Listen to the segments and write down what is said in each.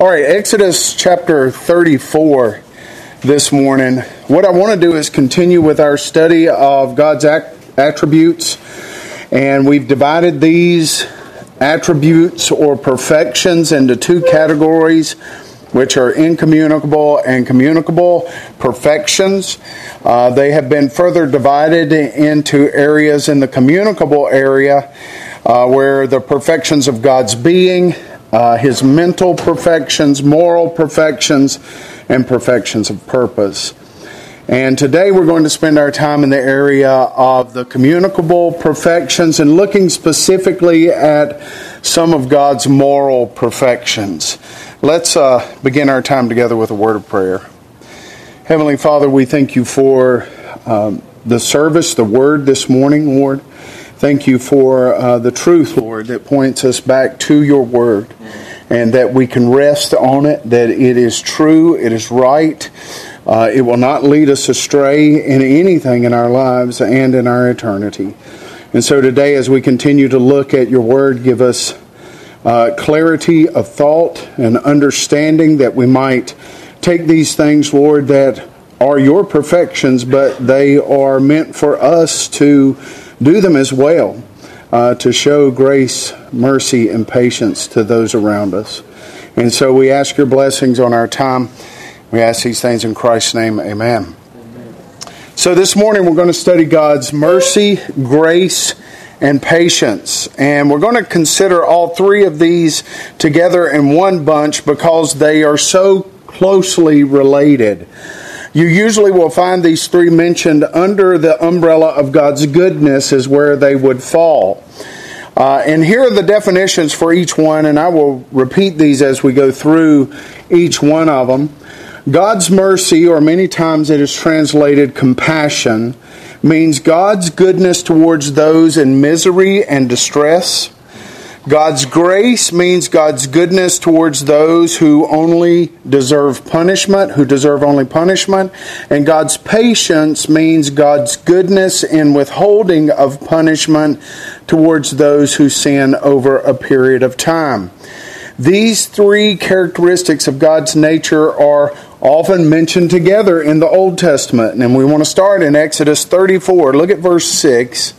All right, Exodus chapter 34 this morning. What I want to do is continue with our study of God's attributes, and we've divided these attributes or perfections into two categories. Which are incommunicable and communicable perfections. Uh, they have been further divided into areas in the communicable area uh, where the perfections of God's being uh, his mental perfections, moral perfections, and perfections of purpose. And today we're going to spend our time in the area of the communicable perfections and looking specifically at some of God's moral perfections. Let's uh, begin our time together with a word of prayer. Heavenly Father, we thank you for um, the service, the word this morning, Lord. Thank you for uh, the truth, Lord, that points us back to your word and that we can rest on it, that it is true, it is right. Uh, it will not lead us astray in anything in our lives and in our eternity. And so today, as we continue to look at your word, give us uh, clarity of thought and understanding that we might take these things, Lord, that are your perfections, but they are meant for us to do them as well uh, to show grace, mercy, and patience to those around us. And so we ask your blessings on our time. We ask these things in Christ's name. Amen. Amen. So this morning we're going to study God's mercy, grace, and patience. And we're going to consider all three of these together in one bunch because they are so closely related. You usually will find these three mentioned under the umbrella of God's goodness, is where they would fall. Uh, and here are the definitions for each one, and I will repeat these as we go through each one of them. God's mercy, or many times it is translated compassion, means God's goodness towards those in misery and distress. God's grace means God's goodness towards those who only deserve punishment, who deserve only punishment. And God's patience means God's goodness in withholding of punishment towards those who sin over a period of time. These three characteristics of God's nature are often mentioned together in the Old Testament. And we want to start in Exodus 34. Look at verse 6.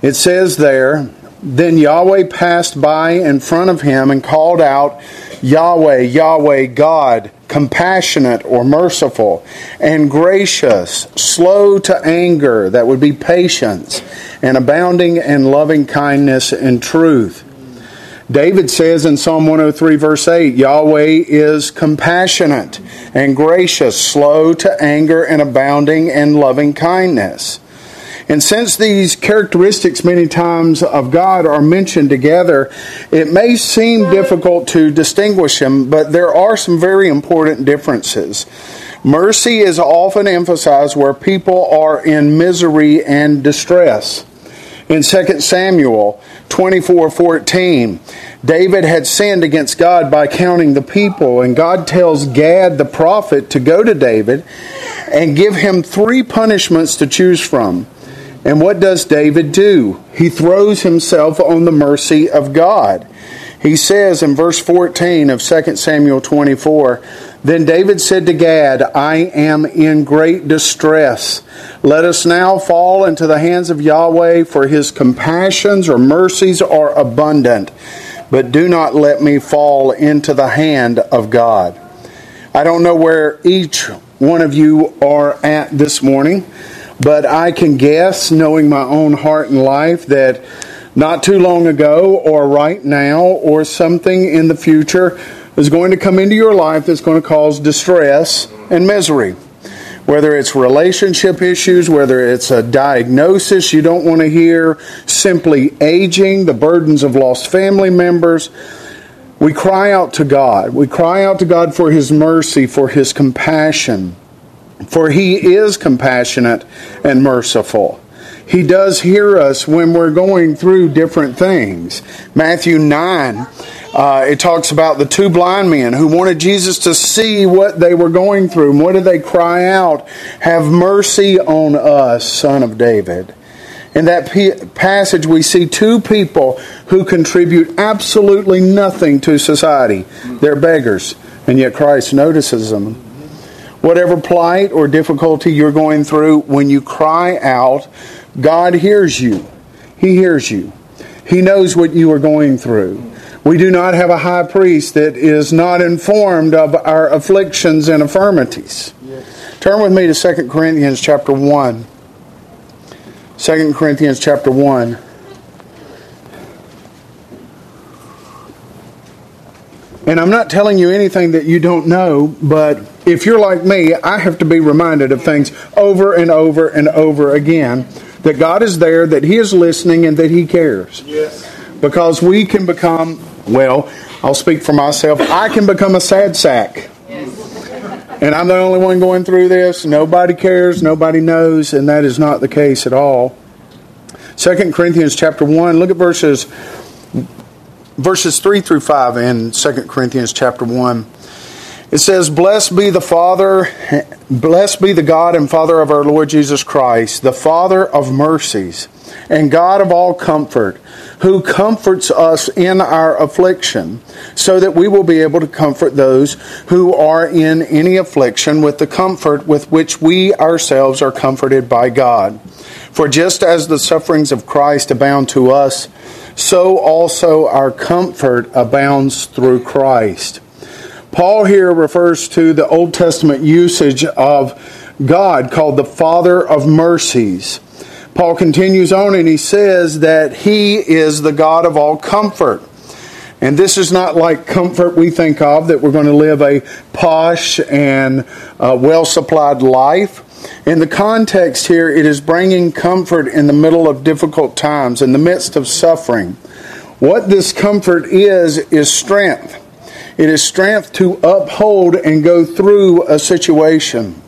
It says there, then Yahweh passed by in front of him and called out, Yahweh, Yahweh, God, compassionate or merciful, and gracious, slow to anger, that would be patience, and abounding in loving kindness and truth. David says in Psalm 103, verse 8, Yahweh is compassionate and gracious, slow to anger, and abounding in loving kindness. And since these characteristics, many times, of God are mentioned together, it may seem difficult to distinguish them, but there are some very important differences. Mercy is often emphasized where people are in misery and distress. In 2 Samuel 24:14, David had sinned against God by counting the people, and God tells Gad the prophet to go to David and give him three punishments to choose from. And what does David do? He throws himself on the mercy of God. He says in verse 14 of 2 Samuel 24, Then David said to Gad, I am in great distress. Let us now fall into the hands of Yahweh, for his compassions or mercies are abundant. But do not let me fall into the hand of God. I don't know where each one of you are at this morning. But I can guess, knowing my own heart and life, that not too long ago, or right now, or something in the future is going to come into your life that's going to cause distress and misery. Whether it's relationship issues, whether it's a diagnosis you don't want to hear, simply aging, the burdens of lost family members, we cry out to God. We cry out to God for His mercy, for His compassion for he is compassionate and merciful. He does hear us when we're going through different things. Matthew 9, uh, it talks about the two blind men who wanted Jesus to see what they were going through. And what did they cry out? Have mercy on us, son of David. In that p- passage, we see two people who contribute absolutely nothing to society. They're beggars, and yet Christ notices them. Whatever plight or difficulty you're going through, when you cry out, God hears you. He hears you. He knows what you are going through. We do not have a high priest that is not informed of our afflictions and infirmities. Yes. Turn with me to 2 Corinthians chapter 1. 2 Corinthians chapter 1. And I'm not telling you anything that you don't know, but if you're like me, I have to be reminded of things over and over and over again that God is there, that He is listening, and that He cares. Yes. Because we can become, well, I'll speak for myself, I can become a sad sack. And I'm the only one going through this. Nobody cares, nobody knows, and that is not the case at all. 2 Corinthians chapter 1, look at verses verses 3 through 5 in 2 Corinthians chapter 1. It says, Blessed be the Father, blessed be the God and Father of our Lord Jesus Christ, the Father of mercies and God of all comfort, who comforts us in our affliction, so that we will be able to comfort those who are in any affliction with the comfort with which we ourselves are comforted by God. For just as the sufferings of Christ abound to us, so also our comfort abounds through Christ. Paul here refers to the Old Testament usage of God called the Father of mercies. Paul continues on and he says that he is the God of all comfort. And this is not like comfort we think of, that we're going to live a posh and uh, well supplied life. In the context here, it is bringing comfort in the middle of difficult times, in the midst of suffering. What this comfort is, is strength. It is strength to uphold and go through a situation.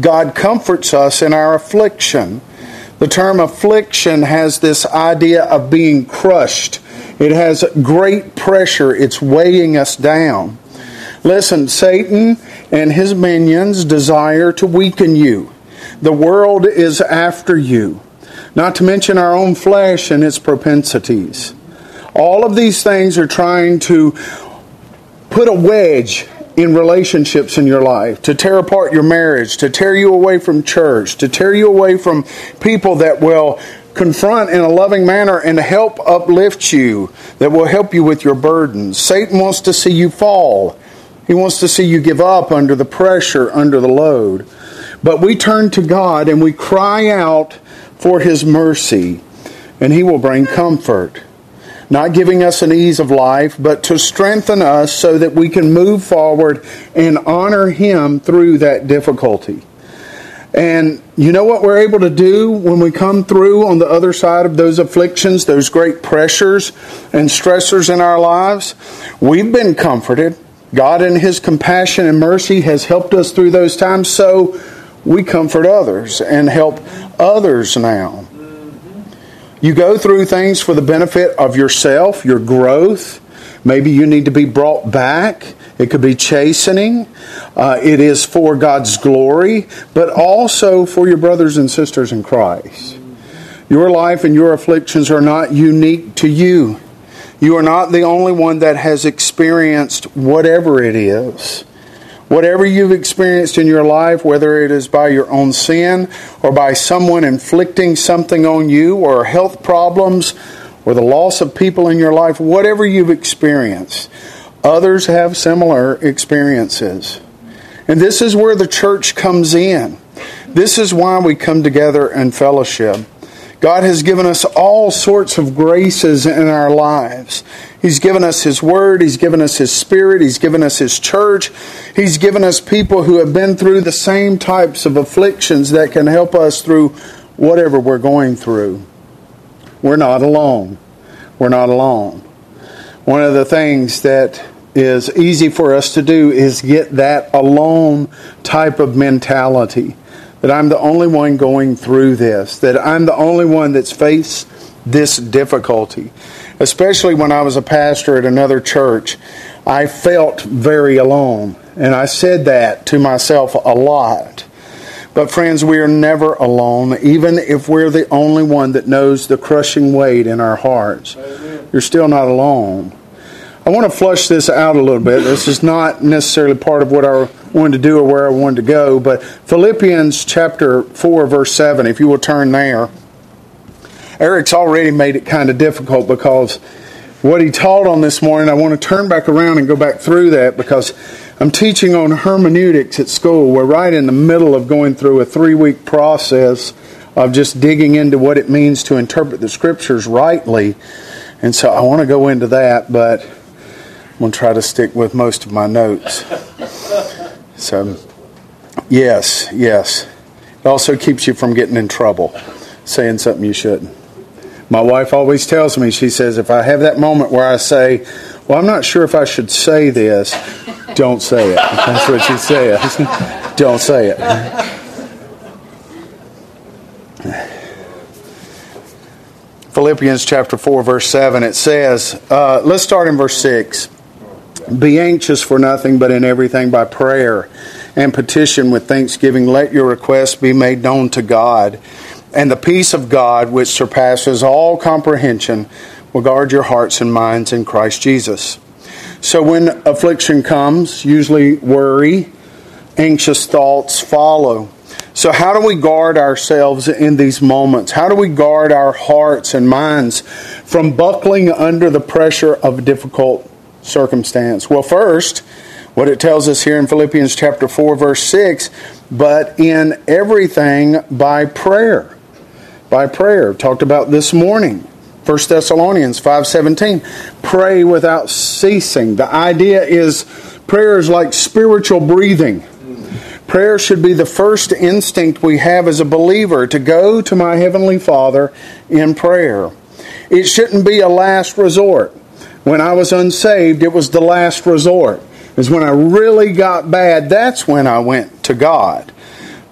God comforts us in our affliction. The term affliction has this idea of being crushed. It has great pressure. It's weighing us down. Listen, Satan and his minions desire to weaken you. The world is after you, not to mention our own flesh and its propensities. All of these things are trying to put a wedge in relationships in your life, to tear apart your marriage, to tear you away from church, to tear you away from people that will confront in a loving manner and help uplift you, that will help you with your burdens. Satan wants to see you fall. He wants to see you give up under the pressure, under the load. But we turn to God and we cry out for His mercy, and He will bring comfort not giving us an ease of life, but to strengthen us so that we can move forward and honor Him through that difficulty. And you know what we're able to do when we come through on the other side of those afflictions, those great pressures and stressors in our lives? We've been comforted. God, in His compassion and mercy, has helped us through those times, so we comfort others and help others now. You go through things for the benefit of yourself, your growth. Maybe you need to be brought back. It could be chastening. Uh, it is for God's glory, but also for your brothers and sisters in Christ. Your life and your afflictions are not unique to you. You are not the only one that has experienced whatever it is. Whatever you've experienced in your life, whether it is by your own sin or by someone inflicting something on you or health problems or the loss of people in your life, whatever you've experienced, others have similar experiences. And this is where the church comes in. This is why we come together in fellowship. God has given us all sorts of graces in our lives. He's given us His Word, He's given us His Spirit, He's given us His church, He's given us people who have been through the same types of afflictions that can help us through whatever we're going through. We're not alone. We're not alone. One of the things that is easy for us to do is get that alone type of mentality that I'm the only one going through this, that I'm the only one that's faced this difficulty. Especially when I was a pastor at another church, I felt very alone. And I said that to myself a lot. But, friends, we are never alone, even if we're the only one that knows the crushing weight in our hearts. Amen. You're still not alone. I want to flush this out a little bit. This is not necessarily part of what I wanted to do or where I wanted to go, but Philippians chapter 4, verse 7, if you will turn there. Eric's already made it kind of difficult because what he taught on this morning, I want to turn back around and go back through that because I'm teaching on hermeneutics at school. We're right in the middle of going through a three week process of just digging into what it means to interpret the scriptures rightly. And so I want to go into that, but I'm going to try to stick with most of my notes. So, yes, yes. It also keeps you from getting in trouble, saying something you shouldn't. My wife always tells me, she says, if I have that moment where I say, Well, I'm not sure if I should say this, don't say it. That's what she says. don't say it. Philippians chapter 4, verse 7, it says, uh, let's start in verse 6. Be anxious for nothing, but in everything by prayer and petition with thanksgiving, let your requests be made known to God. And the peace of God, which surpasses all comprehension, will guard your hearts and minds in Christ Jesus. So when affliction comes, usually worry, anxious thoughts follow. So, how do we guard ourselves in these moments? How do we guard our hearts and minds from buckling under the pressure of a difficult circumstance? Well, first, what it tells us here in Philippians chapter 4 verse 6, but in everything by prayer. By prayer, talked about this morning. 1 Thessalonians 5:17, pray without ceasing. The idea is prayer is like spiritual breathing. Prayer should be the first instinct we have as a believer to go to my heavenly Father in prayer. It shouldn't be a last resort. When I was unsaved, it was the last resort. Is when I really got bad, that's when I went to God.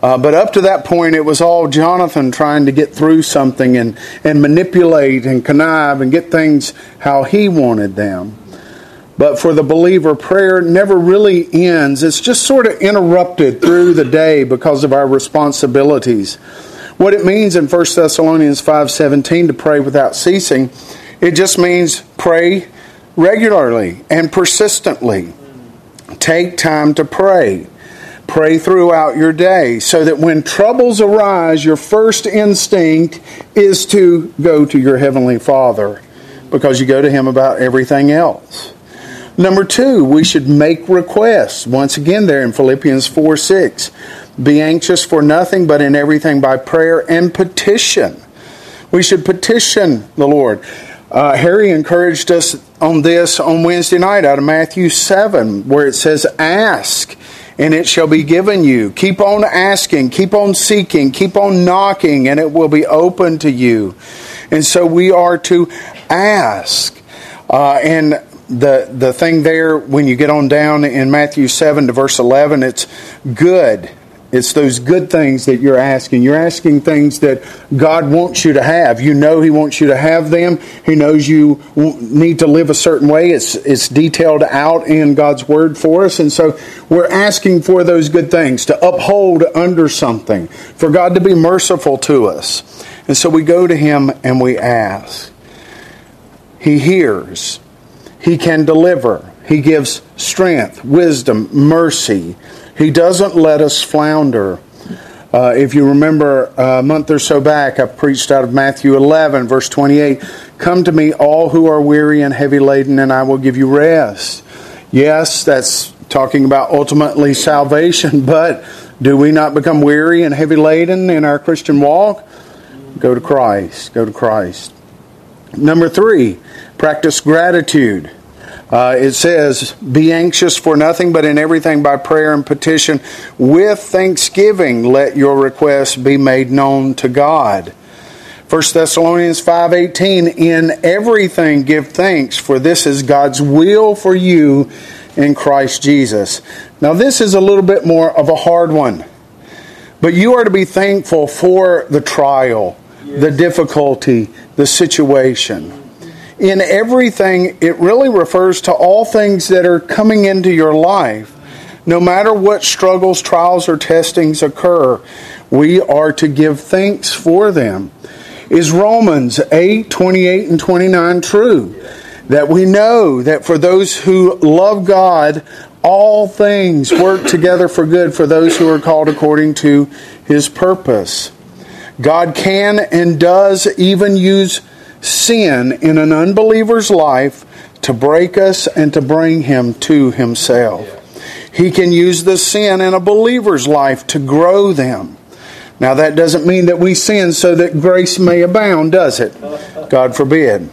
Uh, but up to that point, it was all Jonathan trying to get through something and, and manipulate and connive and get things how he wanted them. But for the believer, prayer never really ends. It's just sort of interrupted through the day because of our responsibilities. What it means in 1 Thessalonians 5:17 to pray without ceasing, it just means pray regularly and persistently. Take time to pray. Pray throughout your day so that when troubles arise, your first instinct is to go to your Heavenly Father because you go to Him about everything else. Number two, we should make requests. Once again, there in Philippians 4 6. Be anxious for nothing, but in everything by prayer and petition. We should petition the Lord. Uh, Harry encouraged us on this on Wednesday night out of Matthew 7, where it says, Ask and it shall be given you. Keep on asking, keep on seeking, keep on knocking, and it will be open to you. And so we are to ask. Uh, and the the thing there when you get on down in Matthew 7 to verse 11 it's good it's those good things that you're asking. You're asking things that God wants you to have. You know He wants you to have them. He knows you need to live a certain way. It's, it's detailed out in God's Word for us. And so we're asking for those good things, to uphold under something, for God to be merciful to us. And so we go to Him and we ask. He hears, He can deliver, He gives strength, wisdom, mercy. He doesn't let us flounder. Uh, if you remember a month or so back, I preached out of Matthew 11, verse 28 Come to me, all who are weary and heavy laden, and I will give you rest. Yes, that's talking about ultimately salvation, but do we not become weary and heavy laden in our Christian walk? Go to Christ. Go to Christ. Number three, practice gratitude. Uh, it says, Be anxious for nothing, but in everything by prayer and petition with thanksgiving let your requests be made known to God. 1 Thessalonians 5:18 In everything give thanks for this is God's will for you in Christ Jesus. Now this is a little bit more of a hard one. But you are to be thankful for the trial, yes. the difficulty, the situation in everything, it really refers to all things that are coming into your life No matter what struggles, trials, or testings occur, we are to give thanks for them. Is Romans 8 28 and 29 true? That we know that for those who love God, all things work together for good for those who are called according to his purpose. God can and does even use sin in an unbeliever's life to break us and to bring him to himself. He can use the sin in a believer's life to grow them. Now, that doesn't mean that we sin so that grace may abound, does it? God forbid.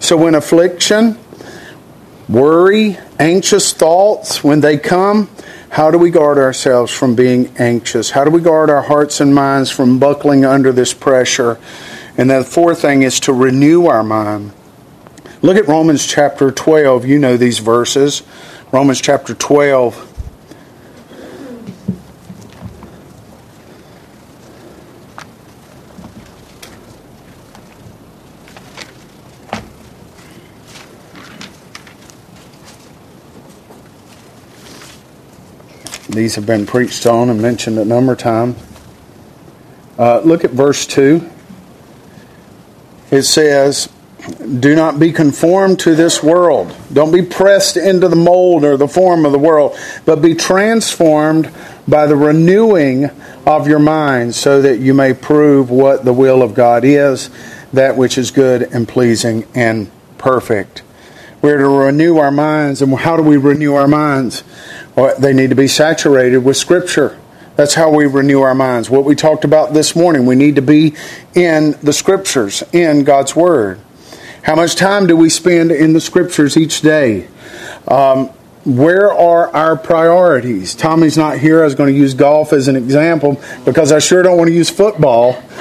So, when affliction, worry, anxious thoughts, when they come, how do we guard ourselves from being anxious? How do we guard our hearts and minds from buckling under this pressure? And the fourth thing is to renew our mind. Look at Romans chapter 12. You know these verses. Romans chapter 12. These have been preached on and mentioned a number of times. Uh, look at verse 2. It says, Do not be conformed to this world. Don't be pressed into the mold or the form of the world, but be transformed by the renewing of your mind, so that you may prove what the will of God is, that which is good and pleasing and perfect. We're to renew our minds. And how do we renew our minds? Well, they need to be saturated with Scripture. That's how we renew our minds. What we talked about this morning, we need to be in the Scriptures, in God's Word. How much time do we spend in the Scriptures each day? Um, where are our priorities? Tommy's not here. I was going to use golf as an example because I sure don't want to use football.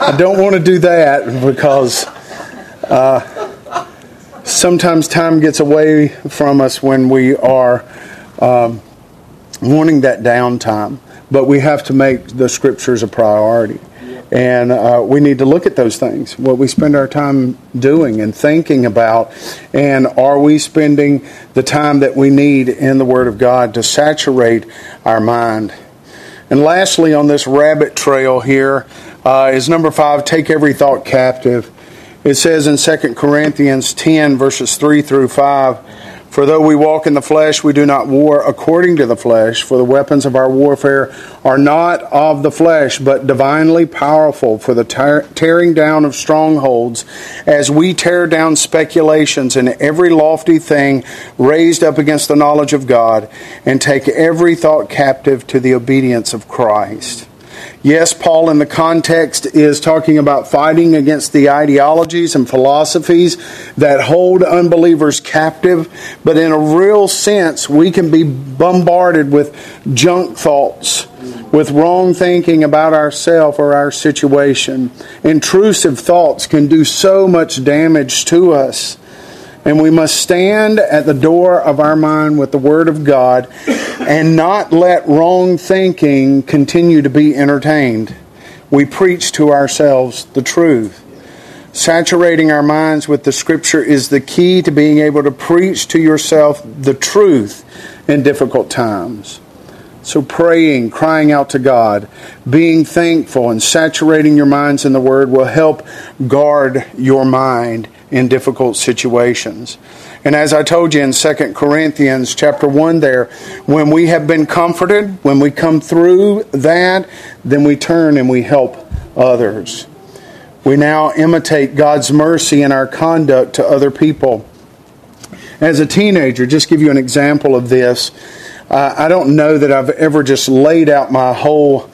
I don't want to do that because uh, sometimes time gets away from us when we are um, wanting that downtime, but we have to make the scriptures a priority. And uh, we need to look at those things, what we spend our time doing and thinking about. And are we spending the time that we need in the Word of God to saturate our mind? And lastly, on this rabbit trail here uh, is number five take every thought captive it says in 2 Corinthians 10, verses 3 through 5 For though we walk in the flesh, we do not war according to the flesh, for the weapons of our warfare are not of the flesh, but divinely powerful for the tearing down of strongholds, as we tear down speculations and every lofty thing raised up against the knowledge of God, and take every thought captive to the obedience of Christ. Yes, Paul in the context is talking about fighting against the ideologies and philosophies that hold unbelievers captive, but in a real sense, we can be bombarded with junk thoughts, with wrong thinking about ourselves or our situation. Intrusive thoughts can do so much damage to us. And we must stand at the door of our mind with the Word of God and not let wrong thinking continue to be entertained. We preach to ourselves the truth. Saturating our minds with the Scripture is the key to being able to preach to yourself the truth in difficult times. So, praying, crying out to God, being thankful, and saturating your minds in the Word will help guard your mind in difficult situations. And as I told you in 2 Corinthians chapter 1 there, when we have been comforted, when we come through that, then we turn and we help others. We now imitate God's mercy in our conduct to other people. As a teenager, just give you an example of this. I don't know that I've ever just laid out my whole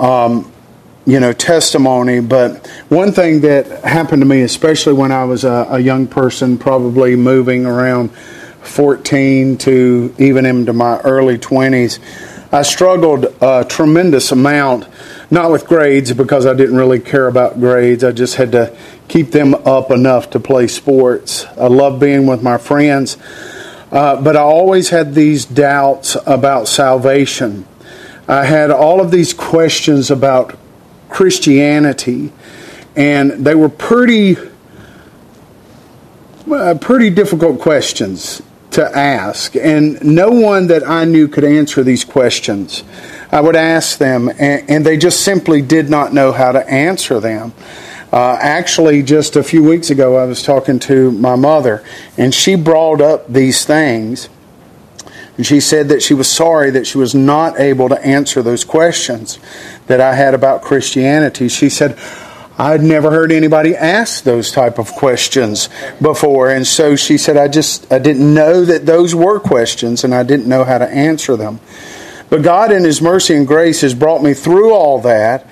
um, you know testimony but one thing that happened to me especially when i was a, a, young person probably moving around 14 to even into my early 20s i struggled a tremendous amount not with grades because i didn't really care about grades. I just had to keep them up enough to play sports. I loved being with my friends uh, but i always had these doubts about salvation. I had all of these questions about Christianity, and they were pretty, uh, pretty difficult questions to ask, and no one that I knew could answer these questions. I would ask them, and, and they just simply did not know how to answer them. Uh, actually, just a few weeks ago, I was talking to my mother, and she brought up these things. And she said that she was sorry that she was not able to answer those questions that I had about Christianity. She said, I'd never heard anybody ask those type of questions before. And so she said, I just, I didn't know that those were questions and I didn't know how to answer them. But God in His mercy and grace has brought me through all that.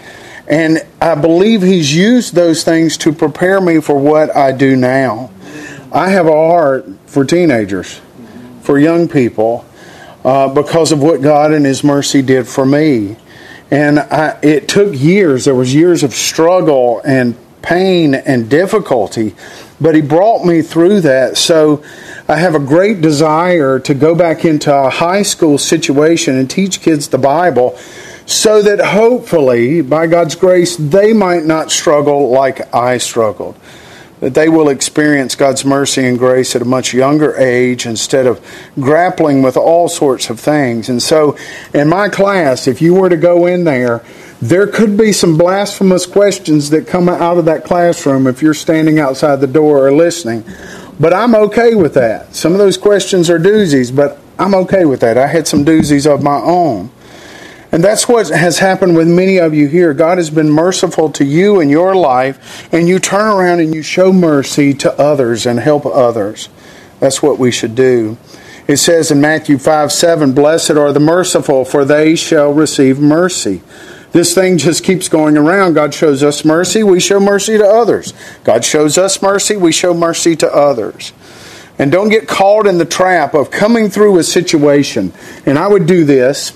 And I believe He's used those things to prepare me for what I do now. I have a heart for teenagers, for young people, uh, because of what God and His mercy did for me. And I, it took years. There was years of struggle and pain and difficulty, but he brought me through that. So I have a great desire to go back into a high school situation and teach kids the Bible so that hopefully, by God's grace, they might not struggle like I struggled that they will experience God's mercy and grace at a much younger age instead of grappling with all sorts of things. And so, in my class, if you were to go in there, there could be some blasphemous questions that come out of that classroom if you're standing outside the door or listening. But I'm okay with that. Some of those questions are doozies, but I'm okay with that. I had some doozies of my own. And that's what has happened with many of you here. God has been merciful to you in your life, and you turn around and you show mercy to others and help others. That's what we should do. It says in Matthew 5 7, Blessed are the merciful, for they shall receive mercy. This thing just keeps going around. God shows us mercy, we show mercy to others. God shows us mercy, we show mercy to others. And don't get caught in the trap of coming through a situation. And I would do this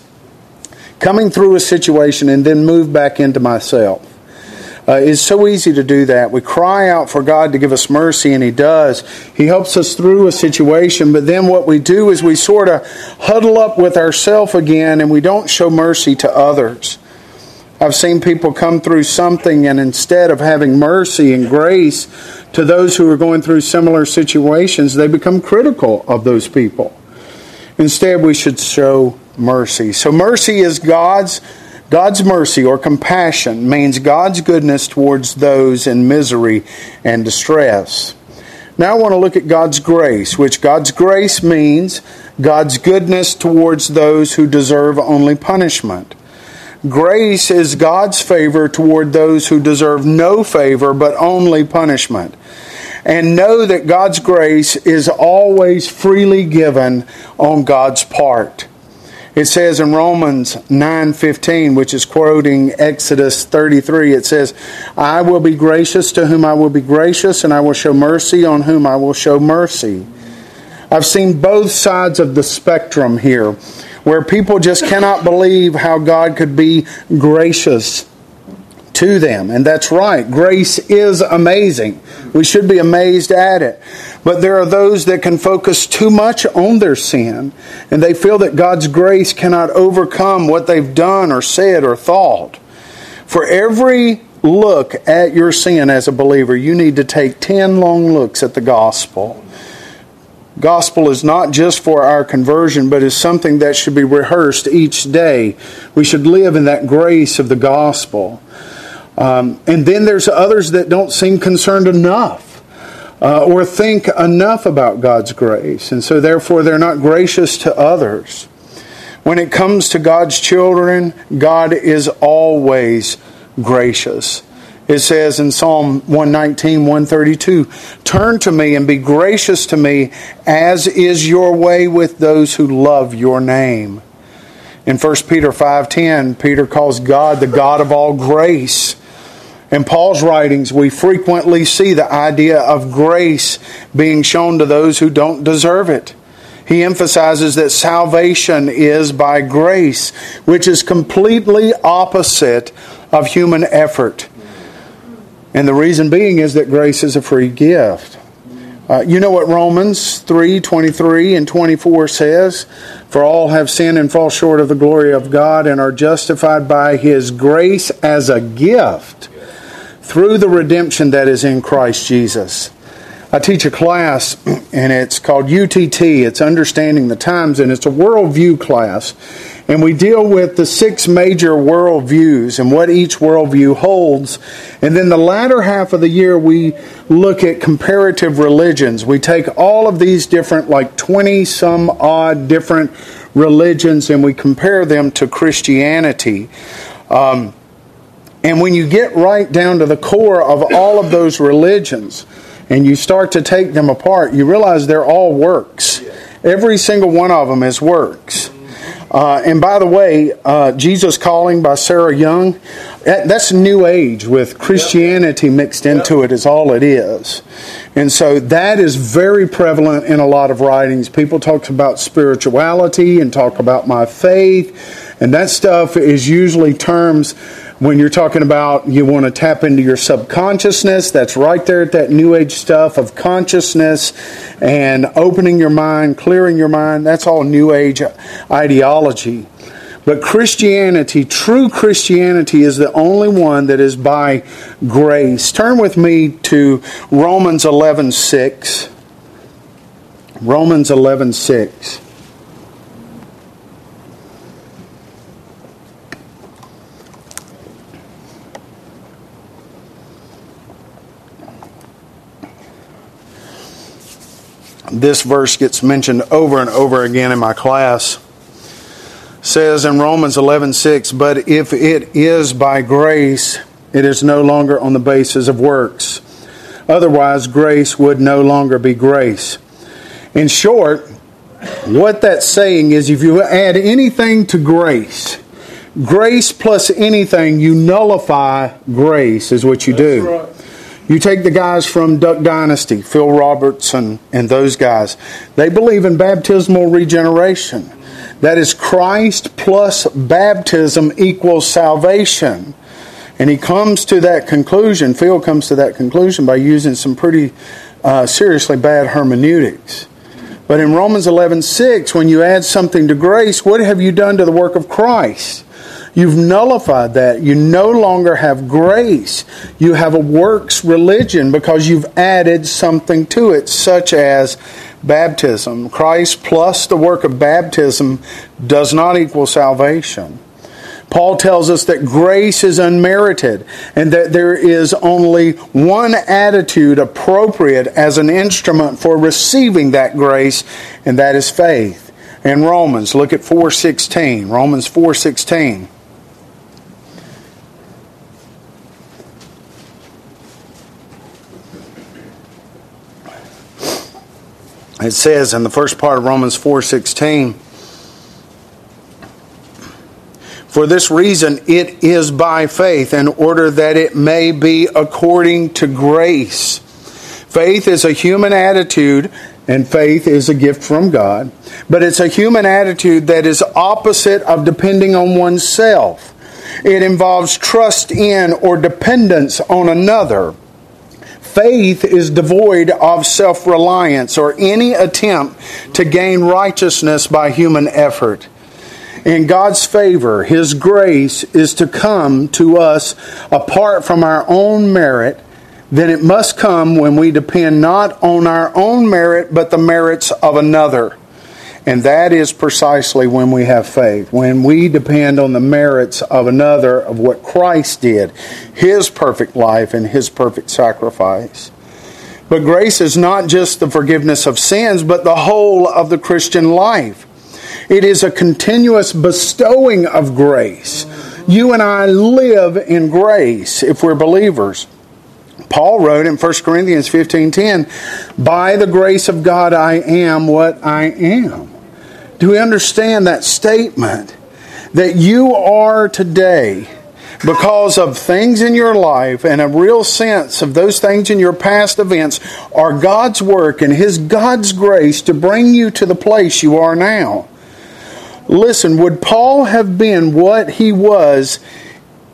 coming through a situation and then move back into myself. Uh, it's so easy to do that. We cry out for God to give us mercy, and He does. He helps us through a situation, but then what we do is we sort of huddle up with ourselves again and we don't show mercy to others. I've seen people come through something, and instead of having mercy and grace to those who are going through similar situations, they become critical of those people. Instead, we should show mercy. So mercy is God's God's mercy or compassion means God's goodness towards those in misery and distress. Now I want to look at God's grace, which God's grace means God's goodness towards those who deserve only punishment. Grace is God's favor toward those who deserve no favor but only punishment. And know that God's grace is always freely given on God's part. It says in Romans 9:15, which is quoting Exodus 33, it says, "I will be gracious to whom I will be gracious, and I will show mercy on whom I will show mercy." I've seen both sides of the spectrum here, where people just cannot believe how God could be gracious to them. And that's right. Grace is amazing. We should be amazed at it. But there are those that can focus too much on their sin, and they feel that God's grace cannot overcome what they've done or said or thought. For every look at your sin as a believer, you need to take 10 long looks at the gospel. Gospel is not just for our conversion, but is something that should be rehearsed each day. We should live in that grace of the gospel. Um, and then there's others that don't seem concerned enough uh, or think enough about God's grace. And so, therefore, they're not gracious to others. When it comes to God's children, God is always gracious. It says in Psalm 119, 132, Turn to me and be gracious to me, as is your way with those who love your name. In 1 Peter 5:10, Peter calls God the God of all grace in Paul's writings, we frequently see the idea of grace being shown to those who don't deserve it. He emphasizes that salvation is by grace, which is completely opposite of human effort. And the reason being is that grace is a free gift. Uh, you know what Romans 3 23 and 24 says? For all have sinned and fall short of the glory of God and are justified by his grace as a gift through the redemption that is in Christ Jesus. I teach a class, and it's called UTT. It's Understanding the Times, and it's a worldview class. And we deal with the six major worldviews and what each worldview holds. And then the latter half of the year, we look at comparative religions. We take all of these different, like 20 some odd different religions, and we compare them to Christianity. Um, and when you get right down to the core of all of those religions, and you start to take them apart, you realize they're all works. Every single one of them is works. Uh, and by the way, uh, Jesus Calling by Sarah Young, that, that's New Age with Christianity mixed into it, is all it is. And so that is very prevalent in a lot of writings. People talk about spirituality and talk about my faith, and that stuff is usually terms when you're talking about you want to tap into your subconsciousness, that's right there at that new age stuff of consciousness and opening your mind, clearing your mind. That's all new age ideology. But Christianity, true Christianity, is the only one that is by grace. Turn with me to Romans 11 6. Romans 11 6. This verse gets mentioned over and over again in my class. Says in Romans 11:6 but if it is by grace it is no longer on the basis of works. Otherwise grace would no longer be grace. In short what that's saying is if you add anything to grace grace plus anything you nullify grace is what you do. right. You take the guys from Duck Dynasty, Phil Robertson, and those guys. They believe in baptismal regeneration. That is Christ plus baptism equals salvation. And he comes to that conclusion, Phil comes to that conclusion by using some pretty uh, seriously bad hermeneutics. But in Romans 11 6, when you add something to grace, what have you done to the work of Christ? You've nullified that. You no longer have grace. You have a works religion because you've added something to it, such as baptism. Christ plus the work of baptism does not equal salvation. Paul tells us that grace is unmerited and that there is only one attitude appropriate as an instrument for receiving that grace, and that is faith. In Romans, look at 4:16. Romans 4:16. It says in the first part of Romans 4:16 For this reason it is by faith in order that it may be according to grace. Faith is a human attitude and faith is a gift from God, but it's a human attitude that is opposite of depending on oneself. It involves trust in or dependence on another. Faith is devoid of self reliance or any attempt to gain righteousness by human effort. In God's favor, His grace is to come to us apart from our own merit, then it must come when we depend not on our own merit, but the merits of another. And that is precisely when we have faith, when we depend on the merits of another, of what Christ did, His perfect life and His perfect sacrifice. But grace is not just the forgiveness of sins, but the whole of the Christian life. It is a continuous bestowing of grace. You and I live in grace if we're believers. Paul wrote in 1 Corinthians 15:10, "By the grace of God I am what I am." Do we understand that statement? That you are today because of things in your life and a real sense of those things in your past events are God's work and His God's grace to bring you to the place you are now. Listen, would Paul have been what he was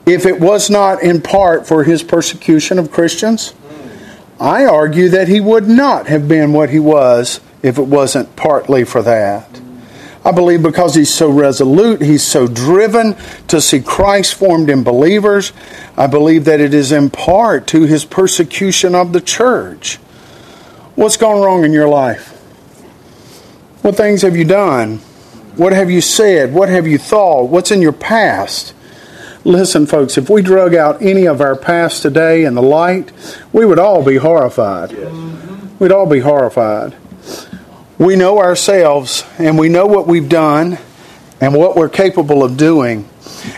if it was not in part for his persecution of Christians? I argue that he would not have been what he was if it wasn't partly for that. I believe because he's so resolute, he's so driven to see Christ formed in believers. I believe that it is in part to his persecution of the church. What's gone wrong in your life? What things have you done? What have you said? What have you thought? What's in your past? Listen, folks, if we drug out any of our past today in the light, we would all be horrified. We'd all be horrified. We know ourselves and we know what we've done and what we're capable of doing.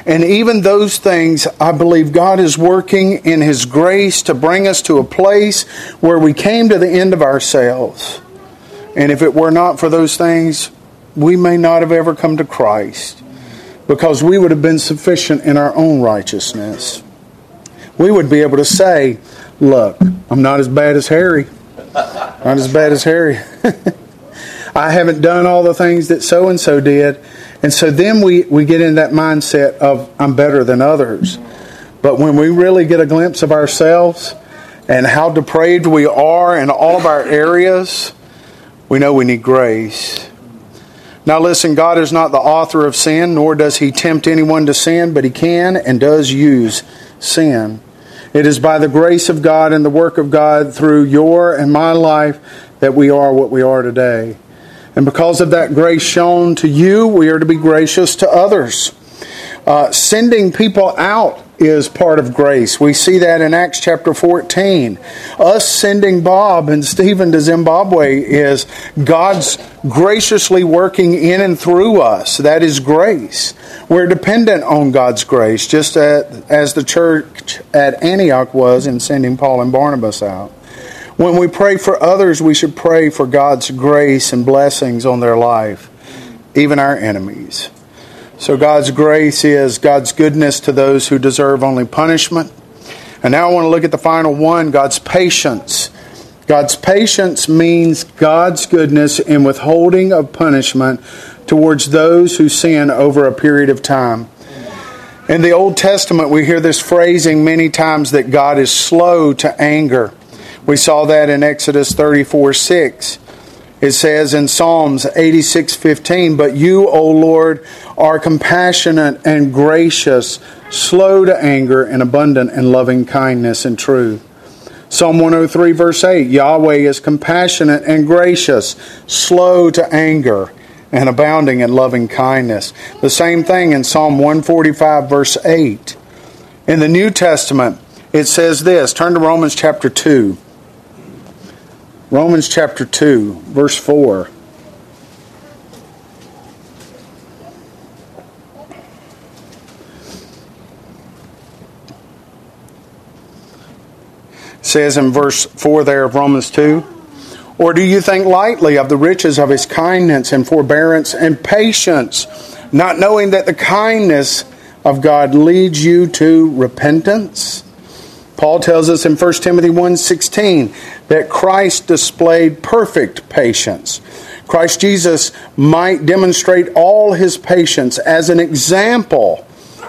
And even those things, I believe God is working in His grace to bring us to a place where we came to the end of ourselves. And if it were not for those things, we may not have ever come to Christ because we would have been sufficient in our own righteousness. We would be able to say, Look, I'm not as bad as Harry. Not as bad as Harry. I haven't done all the things that so and so did. And so then we, we get in that mindset of, I'm better than others. But when we really get a glimpse of ourselves and how depraved we are in all of our areas, we know we need grace. Now, listen, God is not the author of sin, nor does He tempt anyone to sin, but He can and does use sin. It is by the grace of God and the work of God through your and my life that we are what we are today. And because of that grace shown to you, we are to be gracious to others. Uh, sending people out is part of grace. We see that in Acts chapter 14. Us sending Bob and Stephen to Zimbabwe is God's graciously working in and through us. That is grace. We're dependent on God's grace, just as the church at Antioch was in sending Paul and Barnabas out. When we pray for others, we should pray for God's grace and blessings on their life, even our enemies. So God's grace is God's goodness to those who deserve only punishment. And now I want to look at the final one God's patience. God's patience means God's goodness in withholding of punishment towards those who sin over a period of time. In the Old Testament, we hear this phrasing many times that God is slow to anger. We saw that in Exodus 34 6. It says in Psalms 86:15, "But you, O Lord, are compassionate and gracious, slow to anger and abundant in loving kindness and truth." Psalm 103 verse 8, Yahweh is compassionate and gracious, slow to anger and abounding in loving kindness. The same thing in Psalm 145 verse 8. In the New Testament, it says this, turn to Romans chapter 2. Romans chapter 2, verse 4. says in verse 4 there of Romans 2 Or do you think lightly of the riches of his kindness and forbearance and patience, not knowing that the kindness of God leads you to repentance? Paul tells us in 1 Timothy 1:16 that Christ displayed perfect patience. Christ Jesus might demonstrate all his patience as an example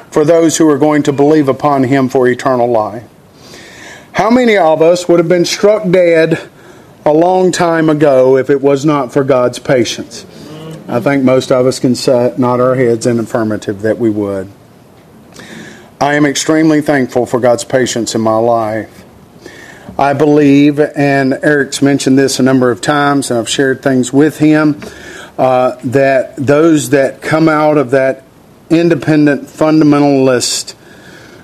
for those who are going to believe upon him for eternal life. How many of us would have been struck dead a long time ago if it was not for God's patience? I think most of us can nod our heads in affirmative that we would. I am extremely thankful for God's patience in my life. I believe, and Eric's mentioned this a number of times, and I've shared things with him, uh, that those that come out of that independent fundamentalist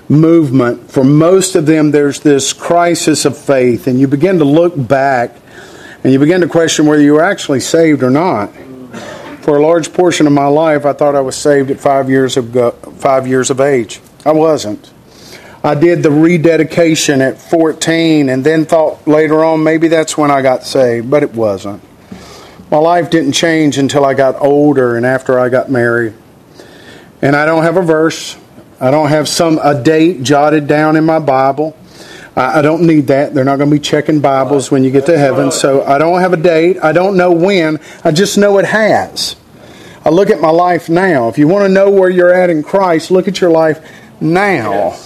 movement, for most of them, there's this crisis of faith, and you begin to look back and you begin to question whether you were actually saved or not. For a large portion of my life, I thought I was saved at five years of five years of age. I wasn't. I did the rededication at 14 and then thought later on maybe that's when I got saved, but it wasn't. My life didn't change until I got older and after I got married. And I don't have a verse. I don't have some a date jotted down in my Bible. I, I don't need that. They're not going to be checking Bibles when you get to heaven. So I don't have a date. I don't know when. I just know it has. I look at my life now. If you want to know where you're at in Christ, look at your life now.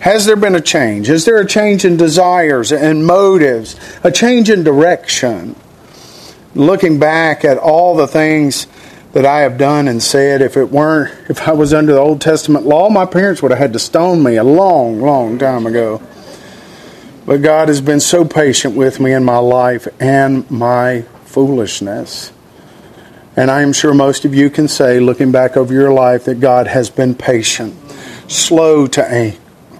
Has there been a change? Is there a change in desires and motives? A change in direction? Looking back at all the things that I have done and said, if it weren't, if I was under the Old Testament law, my parents would have had to stone me a long, long time ago. But God has been so patient with me in my life and my foolishness. And I am sure most of you can say, looking back over your life, that God has been patient, slow to ang-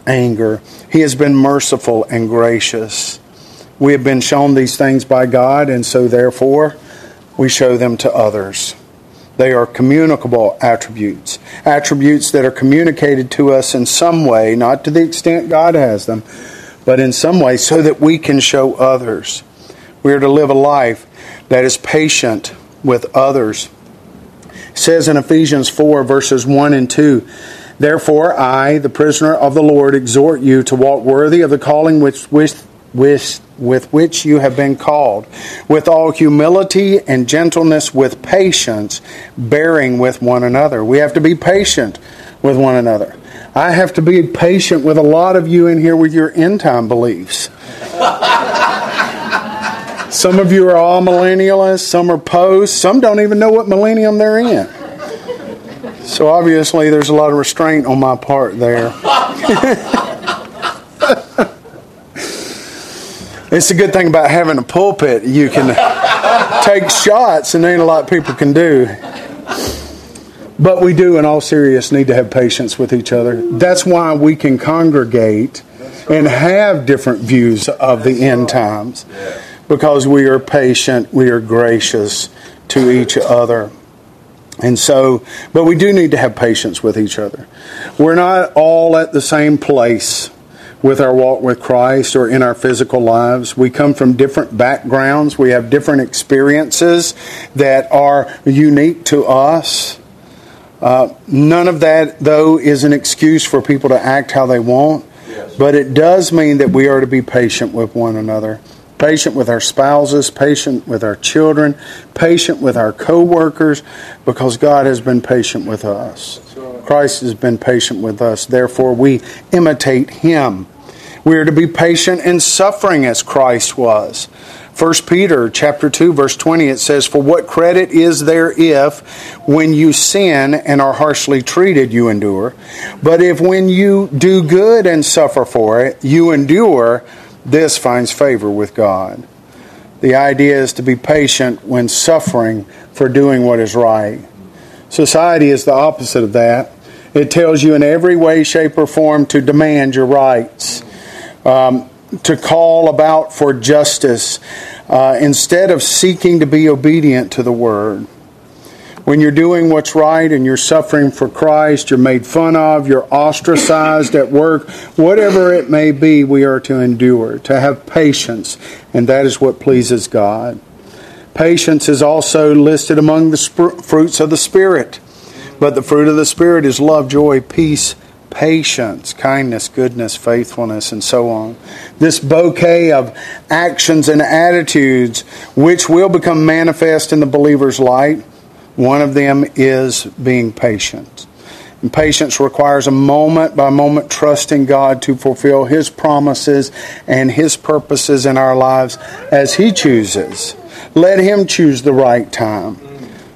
anger. He has been merciful and gracious. We have been shown these things by God, and so therefore we show them to others. They are communicable attributes, attributes that are communicated to us in some way, not to the extent God has them, but in some way so that we can show others. We are to live a life that is patient with others. It says in Ephesians 4, verses 1 and 2 Therefore, I, the prisoner of the Lord, exhort you to walk worthy of the calling which, which, which with which you have been called, with all humility and gentleness, with patience, bearing with one another. We have to be patient with one another. I have to be patient with a lot of you in here with your end time beliefs. some of you are amillennialists, some are post, some don't even know what millennium they're in. So obviously, there's a lot of restraint on my part there. It's a good thing about having a pulpit. You can take shots, and ain't a lot people can do. But we do, in all seriousness, need to have patience with each other. That's why we can congregate and have different views of the end times because we are patient, we are gracious to each other. And so, but we do need to have patience with each other. We're not all at the same place with our walk with Christ or in our physical lives. We come from different backgrounds. We have different experiences that are unique to us. Uh, none of that, though, is an excuse for people to act how they want, yes. but it does mean that we are to be patient with one another. Patient with our spouses, patient with our children, patient with our co workers, because God has been patient with us. Christ has been patient with us. Therefore, we imitate Him we are to be patient in suffering as Christ was. 1 Peter chapter 2 verse 20 it says for what credit is there if when you sin and are harshly treated you endure but if when you do good and suffer for it you endure this finds favor with God. The idea is to be patient when suffering for doing what is right. Society is the opposite of that. It tells you in every way shape or form to demand your rights um, to call about for justice uh, instead of seeking to be obedient to the word. When you're doing what's right and you're suffering for Christ, you're made fun of, you're ostracized at work, whatever it may be, we are to endure, to have patience, and that is what pleases God. Patience is also listed among the sp- fruits of the Spirit. But the fruit of the Spirit is love, joy, peace, patience, kindness, goodness, faithfulness, and so on. This bouquet of actions and attitudes which will become manifest in the believer's light, one of them is being patient. And patience requires a moment by moment trust in God to fulfill His promises and His purposes in our lives as He chooses. Let Him choose the right time.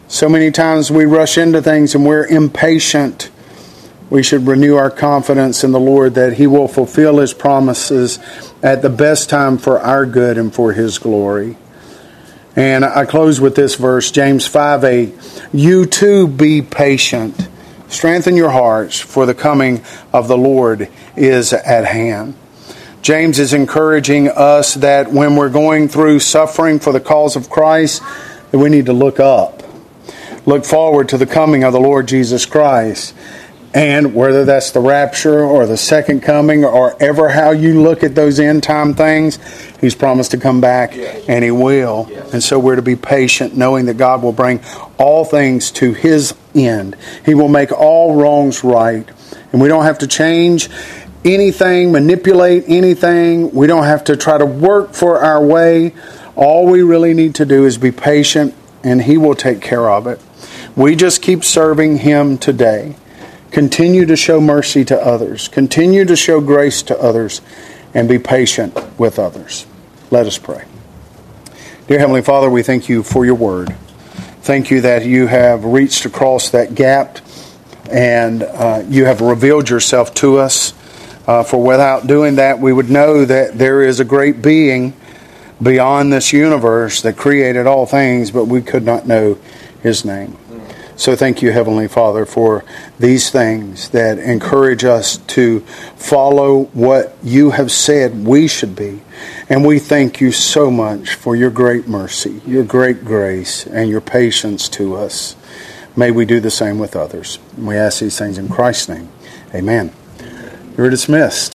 So many times we rush into things and we're impatient we should renew our confidence in the Lord that He will fulfill His promises at the best time for our good and for His glory. And I close with this verse, James 5 8. You too be patient. Strengthen your hearts, for the coming of the Lord is at hand. James is encouraging us that when we're going through suffering for the cause of Christ, that we need to look up. Look forward to the coming of the Lord Jesus Christ. And whether that's the rapture or the second coming or ever how you look at those end time things, He's promised to come back yes. and He will. Yes. And so we're to be patient, knowing that God will bring all things to His end. He will make all wrongs right. And we don't have to change anything, manipulate anything. We don't have to try to work for our way. All we really need to do is be patient, and He will take care of it. We just keep serving Him today. Continue to show mercy to others. Continue to show grace to others and be patient with others. Let us pray. Dear Heavenly Father, we thank you for your word. Thank you that you have reached across that gap and uh, you have revealed yourself to us Uh, for without doing that, we would know that there is a great being beyond this universe that created all things, but we could not know his name. So thank you, Heavenly Father, for these things that encourage us to follow what you have said we should be. And we thank you so much for your great mercy, your great grace, and your patience to us. May we do the same with others. We ask these things in Christ's name. Amen. You're dismissed.